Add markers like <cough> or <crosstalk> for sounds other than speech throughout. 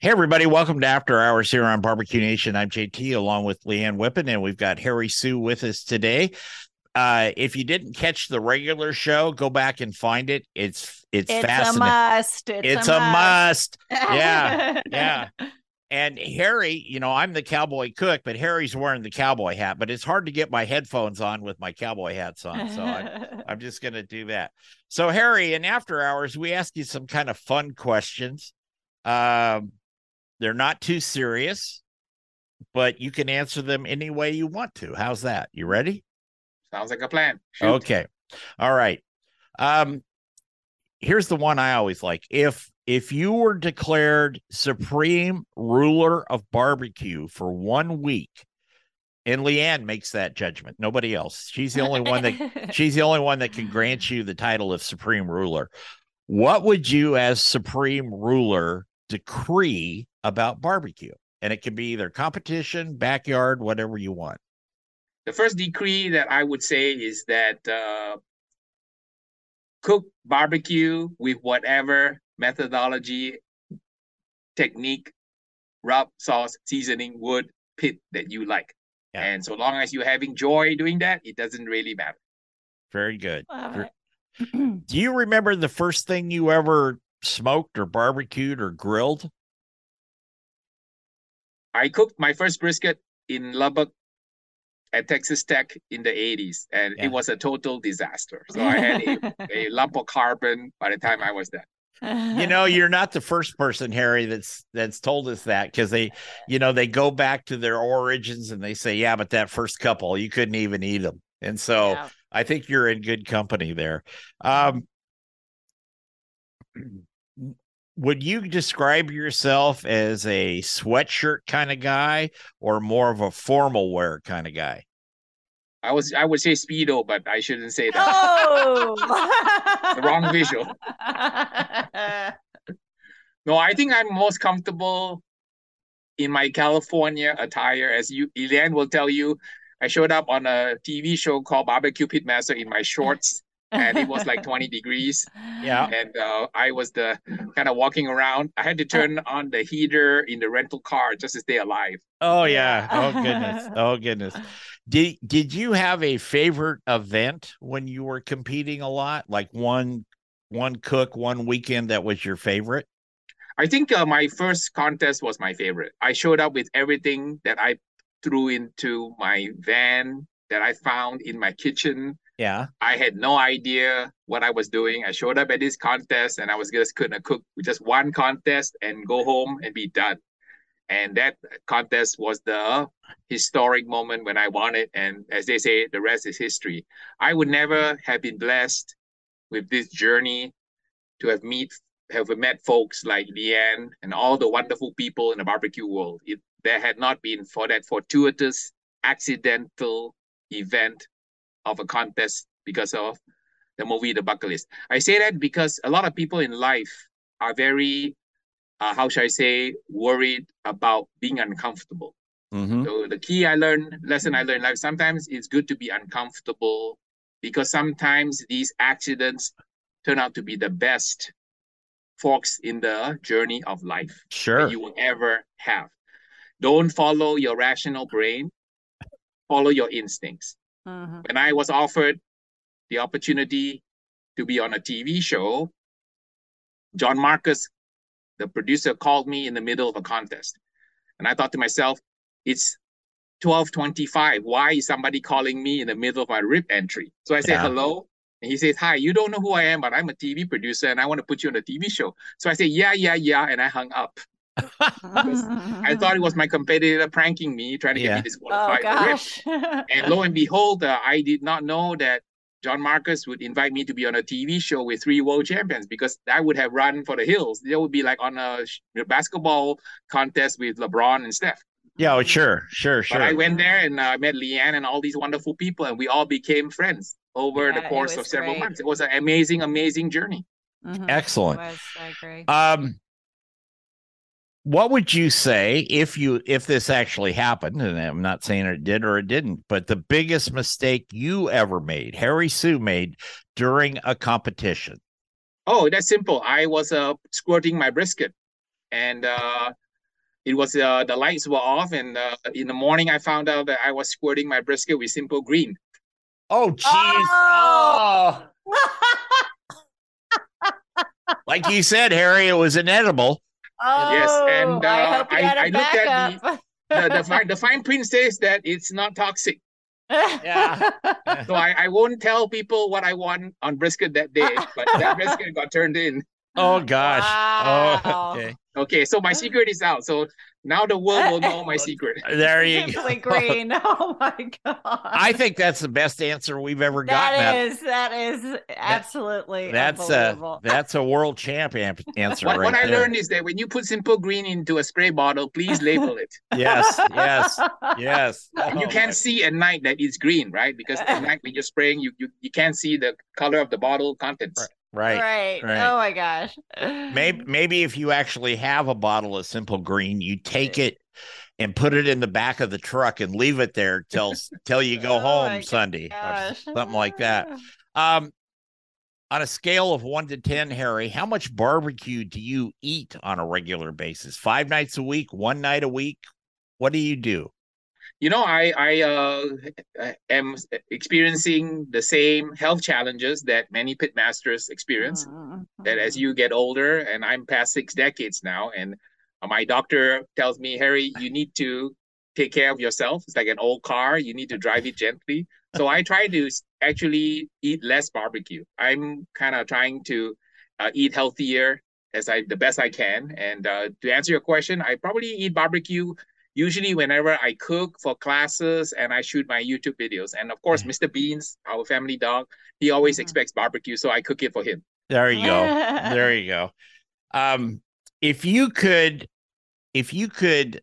Hey, everybody, welcome to After Hours here on Barbecue Nation. I'm JT along with LeeAnn Whippen, and we've got Harry Soo with us today. Uh, if you didn't catch the regular show, go back and find it. It's it's, It's a must. It's, It's, a, must. Yeah, yeah. <laughs> And Harry, you know, I'm the cowboy cook, but Harry's wearing the cowboy hat. But it's hard to get my headphones on with my cowboy hats on, so I'm <laughs> I'm just going to do that. So, Harry, in after hours, we ask you some kind of fun questions. Um, they're not too serious, but you can answer them any way you want to. How's that? You ready? Sounds like a plan. Shoot. Okay. All right. Um, here's the one I always like. If if you were declared supreme ruler of barbecue for one week, and LeeAnn makes that judgment, nobody else. She's the only one that <laughs> she's the only one that can grant you the title of supreme ruler. What would you, as supreme ruler, decree about barbecue? And it can be either competition, backyard, whatever you want. The first decree that I would say is that uh, cook barbecue with whatever methodology, technique, rub, sauce, seasoning, wood, pit that you like. Yeah. And so long as you're having joy doing that, it doesn't really matter. Very good. Love it. Do you remember the first thing you ever smoked or barbecued or grilled? I cooked my first brisket in Lubbock at Texas Tech in the 80s, and Yeah. it was a total disaster. So I had a, <laughs> a lump of carbon by the time I was done. You know, <laughs> you're not the first person, Harry, that's that's told us that because they, you know, they go back to their origins and they say, yeah, but that first couple, you couldn't even eat them. And so Yeah. I think you're in good company there. Um, <clears throat> would you describe yourself as a sweatshirt kind of guy or more of a formal wear kind of guy? I was I would say speedo, but I shouldn't say that. Oh, The <laughs> wrong visual. <laughs> No, I think I'm most comfortable in my California attire. As you, LeeAnn will tell you, I showed up on a TV show called Barbecue Pitmaster in my shorts, and it was like 20 degrees. Yeah. And uh, I was the kind of walking around. I had to turn on the heater in the rental car just to stay alive. Oh yeah. Oh goodness. <laughs> Oh goodness. Did did you have a favorite event when you were competing a lot? Like one one cook, one weekend that was your favorite? I think uh, my first contest was my favorite. I showed up with everything that I threw into my van that I found in my kitchen. Yeah. I had no idea what I was doing. I showed up at this contest and I was just gonna cook with just one contest and go home and be done. And that contest was the historic moment when I won it. And as they say, the rest is history. I would never have been blessed with this journey to have meet have met folks like LeeAnn and all the wonderful people in the barbecue world. If there had not been for that fortuitous, accidental event of a contest because of the movie The Bucket List. I say that because a lot of people in life are very, uh, how should I say, worried about being uncomfortable. Mm-hmm. So the key I learned, lesson I learned in life, sometimes it's good to be uncomfortable because sometimes these accidents turn out to be the best forks in the journey of life Sure. that you will ever have. Don't follow your rational brain, follow your instincts. Mhm. When I was offered the opportunity to be on a TV show, John Marcus, the producer, called me in the middle of a contest. And I thought to myself, it's 1225. Why is somebody calling me in the middle of my rib entry? So I said, Yeah. hello, And he says, Hi, you don't know who I am, but I'm a TV producer and I want to put you on a TV show. So I said, Yeah, yeah, yeah. And I hung up. I thought it was my competitor pranking me, trying to Yeah. get me disqualified. Oh disqualified. gosh. <laughs> And lo and behold, uh, I did not know that John Marcus would invite me to be on a TV show with three world champions because I would have run for the hills. They would be like on a basketball contest with LeBron and Steph. Yeah, oh, sure, sure, sure. But I went there and uh, met LeeAnn and all these wonderful people, and we all became friends over Yeah, the course of several great. months. It was an amazing, amazing journey. Mhm. Excellent. It was, I agree. Um, what would you say if you if this actually happened? And I'm not saying it did or it didn't, but the biggest mistake you ever made, Harry Soo made during a competition. Oh, that's simple. I was uh, squirting my brisket, and uh, it was uh, the lights were off, and uh, in the morning I found out that I was squirting my brisket with Simple Green. Oh, jeez. Oh! <laughs> Like you said, Harry, it was inedible. Oh, Yes, and, I uh, hope you I- had a I looked at the- <laughs> The, the, fine, the fine print says that it's not toxic, Yeah. <laughs> so I, I won't tell people what I want on brisket that day. But that brisket got turned in. Oh gosh. Wow. Oh, okay. Okay, so my secret is out. So now the world will know my <laughs> secret. There you Simply go. green. <laughs> Oh my god. I think that's the best answer we've ever gotten. that That- is that is absolutely that's uh, a <laughs> that's a world champ am- answer What, right what I learned is that when you put Simple Green into a spray bottle, please label it. Yes, yes, yes. And you Oh, can't my- see at night that it's green, right? Because at night when you're spraying, you, you you can't see the color of the bottle contents. right. Right. right. Oh my gosh. Maybe <sighs> maybe if you actually have a bottle of Simple Green, you take it and put it in the back of the truck and leave it there till till you go <laughs> Oh home Sunday, or something like that. <sighs> Um, on a scale of one to ten, Harry, how much barbecue do you eat on a regular basis? Five nights a week, one night a week? What do you do? You know, I I uh, am experiencing the same health challenges that many pitmasters experience. Mhm. That as you get older, and I'm past six decades now, and my doctor tells me, Harry, you need to take care of yourself. It's like an old car; you need to drive it gently. So I try to actually eat less barbecue. I'm kind of trying to uh, eat healthier as I the best I can. And uh, to answer your question, I probably eat barbecue usually whenever I cook for classes and I shoot my YouTube videos. And of course, Mr. Beans, our family dog, he always Mhm. expects barbecue, so I cook it for him. There you go. <laughs> there you go. Um, if you could, if you could,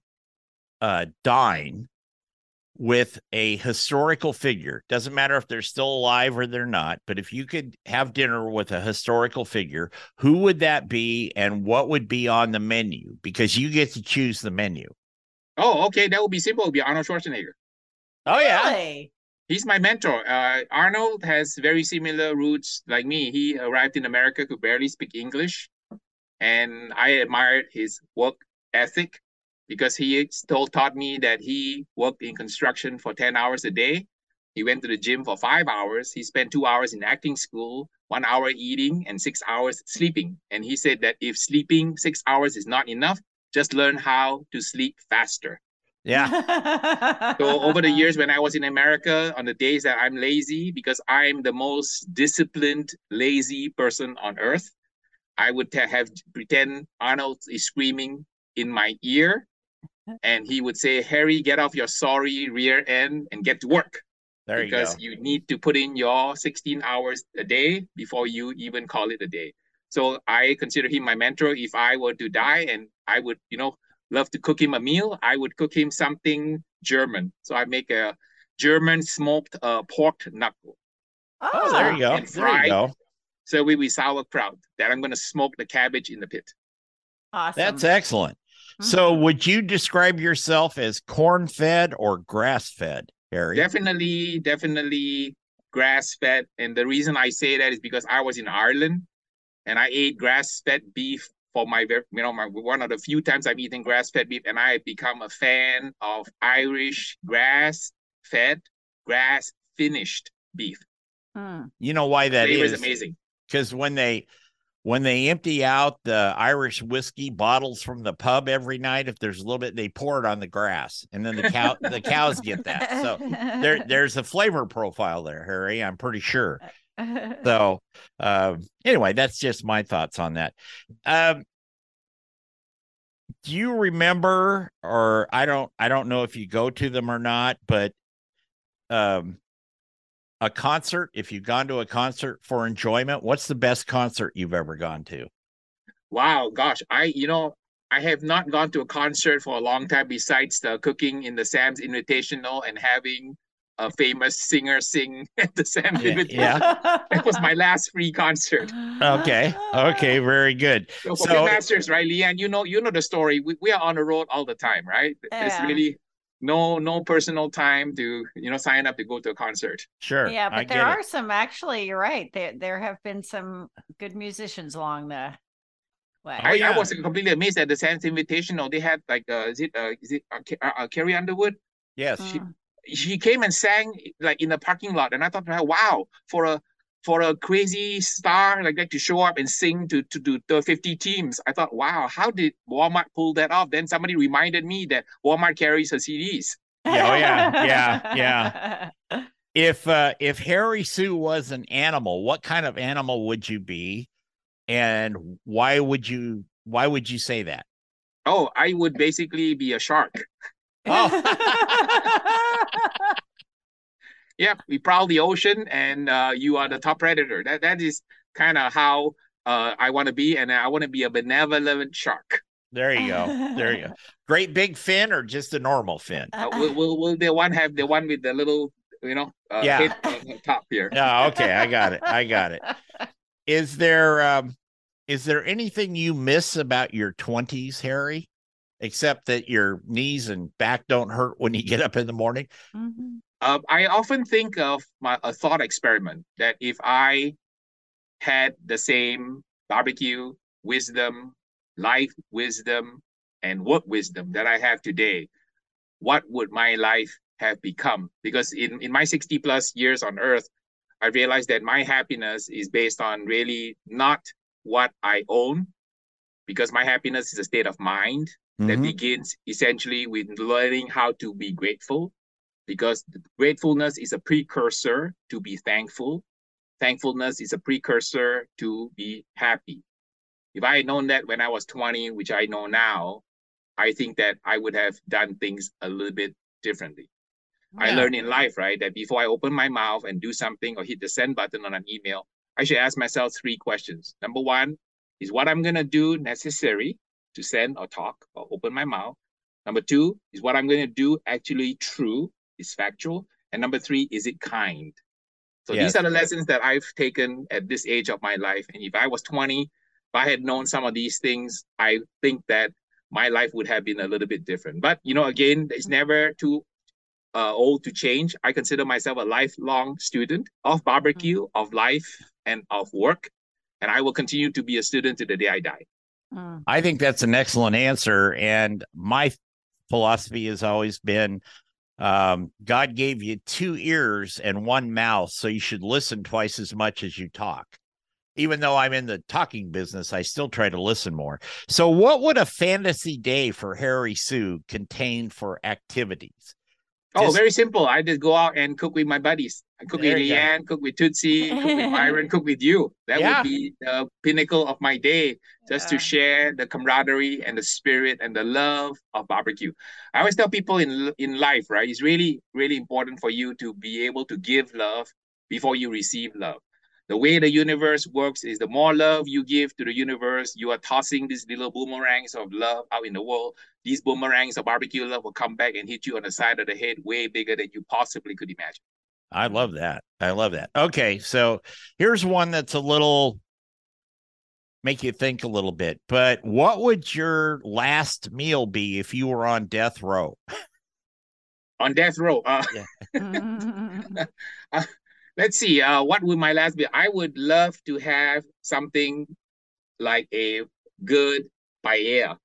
uh, dine with a historical figure, doesn't matter if they're still alive or they're not, but if you could have dinner with a historical figure, who would that be, and what would be on the menu? Because you get to choose the menu. Oh, okay, that would be simple. It would be Arnold Schwarzenegger. Oh Really? He's my mentor. Uh, Arnold has very similar roots like me. He arrived in America, could barely speak English, and I admired his work ethic because he told taught me that he worked in construction for ten hours a day. He went to the gym for five hours. He spent two hours in acting school, one hour eating, and six hours sleeping. And he said that if sleeping six hours is not enough, just learn how to sleep faster. yeah, <laughs> So over the years, when I was in America, on the days that I'm lazy, because I'm the most disciplined, lazy person on earth, I would ta- have pretend Arnold is screaming in my ear, and he would say, "Harry, get off your sorry rear end and get to work." there you go. because you need to put in your 16 hours a day before you even call it a day. So I consider him my mentor. If I were to die and I would, you know, love to cook him a meal, I would cook him something German. So I make a German smoked uh, pork knuckle. Oh, there you go. and There you go. So we with sauerkraut that I'm going to smoke the cabbage in the pit. Awesome. That's excellent. So, Mhm. would you describe yourself as corn fed or grass fed, Harry? Definitely, definitely grass fed. And the reason I say that is because I was in Ireland and I ate grass fed beef for my, ver- you know, my one of the few times I've eaten grass fed beef, and I have become a fan of Irish grass fed, grass finished beef. Hmm. You know why that Flavor is is? amazing. Because when they when they empty out the Irish whiskey bottles from the pub every night, if there's a little bit, they pour it on the grass, and then the cow the cows get that. So there <laughs> there's a flavor profile there, Harry. I'm pretty sure. <laughs> So, um, anyway, that's just my thoughts on that. Um, do you remember, or I don't, I don't know if you go to them or not, but um, a concert. If you've gone to a concert for enjoyment, what's the best concert you've ever gone to? Wow, gosh, I you know I have not gone to a concert for a long time besides the cooking in the Sam's Invitational and having a famous singer sing <laughs> at the Sam's Yeah, Invitational. yeah. That was my last free concert. Okay, okay, very good. So for So- Masters, right, LeeAnn, you know, you know the story. We, we are on the road all the time, right? There's Yeah. really no no personal time to you know sign up to go to a concert. Sure, yeah, but I there are it. some actually, you're right. There there have been some good musicians along the way. Oh, I, yeah. I was completely amazed at the Sam's Invitational. They had like uh, is it uh, is it uh, Ca- uh, uh, Carrie Underwood? Yes, Mm. She came and sang like in the parking lot, and I thought, wow, for a for a crazy star like that to show up and sing to to do the 50 teams, I thought, wow, how did Walmart pull that off? Then somebody reminded me that Walmart carries her CDs. Yeah, oh, yeah, yeah, <laughs> if uh, if Harry Soo was an animal, what kind of animal would you be, and why would you why would you say that? Oh, I would basically be a shark. Oh. <laughs> <laughs> Yeah, we prowl the ocean, and uh, you are the top predator. That that is kind of how uh, I want to be, and I want to be a benevolent shark. There you go. There you go. <laughs> Great big fin or just a normal fin? Uh, will, will will the one have the one with the little, you know, uh, Yeah. head on the top here? Yeah, okay, I got it. I got it. <laughs> Is there um is there anything you miss about your 20s, Harry? Except that your knees and back don't hurt when you get up in the morning? Mhm. Uh, I often think of my a thought experiment that if I had the same barbecue wisdom, life wisdom, and work wisdom that I have today, what would my life have become? Because in, in my 60 plus years on earth, I realized that my happiness is based on really not what I own, because my happiness is a state of mind that Mhm. begins essentially with learning how to be grateful because gratefulness is a precursor to be thankful. Thankfulness is a precursor to be happy. If i had known that when i was 20 which i know now i think that i would have done things a little bit differently. I Yeah. learned in life right that before i open my mouth and do something or hit the send button on an email i should ask myself three questions. Number one is what i'm going to do necessary to send or talk or open my mouth? Number two, is what I'm going to do actually true, is factual? And number three, is it kind? So Yes. these are the lessons that I've taken at this age of my life. And if I was 20, if I had known some of these things, I think that my life would have been a little bit different. But you know, again, it's never too uh, old to change. I consider myself a lifelong student of barbecue, of life, and of work. And I will continue to be a student to the day I die. Mm. I think that's an excellent answer. And my philosophy has always been um, God gave you two ears and one mouth, so you should listen twice as much as you talk. Even though I'm in the talking business, I still try to listen more. So, what would a fantasy day for Harry Soo contain for activities? Oh, very simple. I just go out and cook with my buddies. I cook There with you go. LeeAnn, cook with Tootsie, cook with <laughs> Myron, cook with you. That Yeah. would be the pinnacle of my day, just to share the camaraderie and the spirit and the love of barbecue. I always tell people in in life, right? It's really, really important for you to be able to give love before you receive love. The way the universe works is the more love you give to the universe, you are tossing these little boomerangs of love out in the world. These boomerangs of barbecue love will come back and hit you on the side of the head way bigger than you possibly could imagine. I love that. I love that. Okay, so here's one that's a little make you think a little bit. But what would your last meal be if you were on death row? On death row, uh, Mm. <laughs> <laughs> let's see. Uh, what would my last be? I would love to have something like a good paella.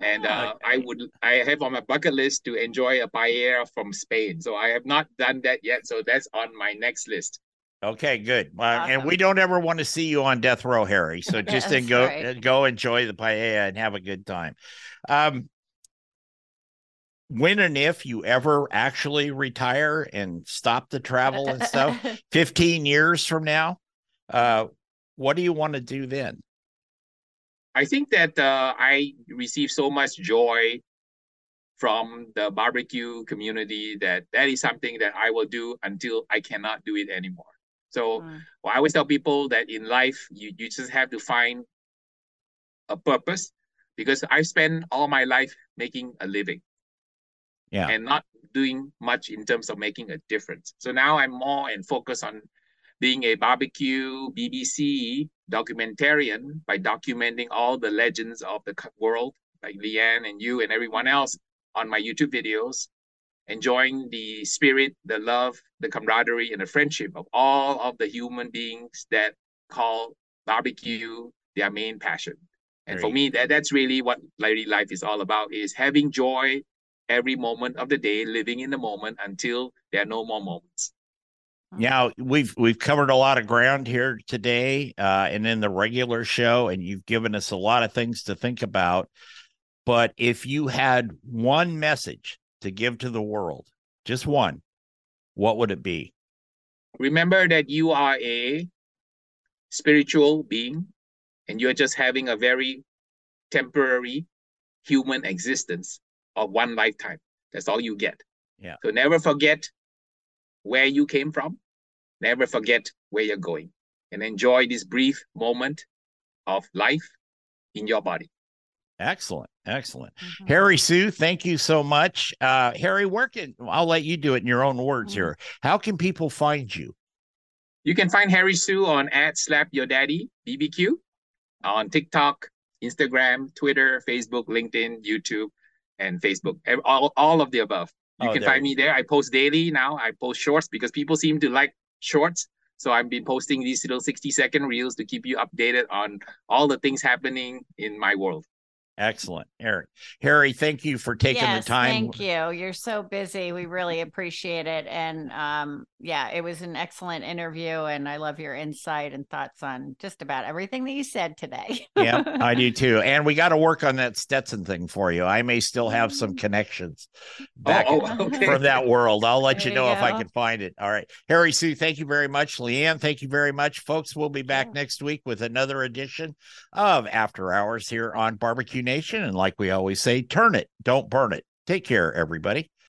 And uh, I would, I have on my bucket list to enjoy a paella from Spain. So I have not done that yet. So that's on my next list. Okay, good. Uh, And we don't ever want to see you on death row, Harry. So <laughs> just then go right. go enjoy the paella and have a good time. Um, when and if you ever actually retire and stop the travel and stuff, <laughs> 15 years from now, uh, what do you want to do then? I think that uh, I receive so much joy from the barbecue community that that is something that I will do until I cannot do it anymore. So mm. well, I always tell people that in life you, you just have to find a purpose because I spent all my life making a living. Yeah. And not doing much in terms of making a difference. So now I'm more and focused on being a barbecue BBC documentarian by documenting all the legends of the world, like LeeAnn and you and everyone else on my YouTube videos, enjoying the spirit, the love, the camaraderie, and the friendship of all of the human beings that call barbecue their main passion. And Great. for me, that, that's really what Larry Life is all about, is having joy every moment of the day, living in the moment until there are no more moments. Yeah, we've we've covered a lot of ground here today, uh, and in the regular show, and you've given us a lot of things to think about. But if you had one message to give to the world, just one, what would it be? Remember that you are a spiritual being, and you're just having a very temporary human existence of one lifetime. That's all you get. Yeah. So never forget where you came from Never forget where you're going and enjoy this brief moment of life in your body. Excellent. Excellent. Mm-hmm. Harry Soo, thank you so much. Uh, Harry, where can I'll let you do it in your own words mm-hmm. here. How can people find you? You can find Harry Soo on at Slap Yo Daddy BBQ on TikTok, Instagram, Twitter, Facebook, LinkedIn, YouTube, and Facebook. All, all of the above. You oh, can find me there. I post daily now. I post shorts because people seem to like shorts. So I've been posting these little 60 second reels to keep you updated on all the things happening in my world. Excellent, Eric. Harry, thank you for taking yes, the time. Thank you. You're so busy. We really appreciate it. And um, yeah, it was an excellent interview. And I love your insight and thoughts on just about everything that you said today. yeah, I do <laughs> too. And we got to work on that Stetson thing for you. I may still have some connections oh, back oh, oh, <laughs> okay. from that world. I'll let there you know you if I can find it. All right. Harry Soo, thank you very much. LeeAnn, thank you very much. Folks, we'll be back yeah. next week with another edition of After Hours here on Barbecue Nation. And like we always say, turn it, don't burn it. Take care, everybody.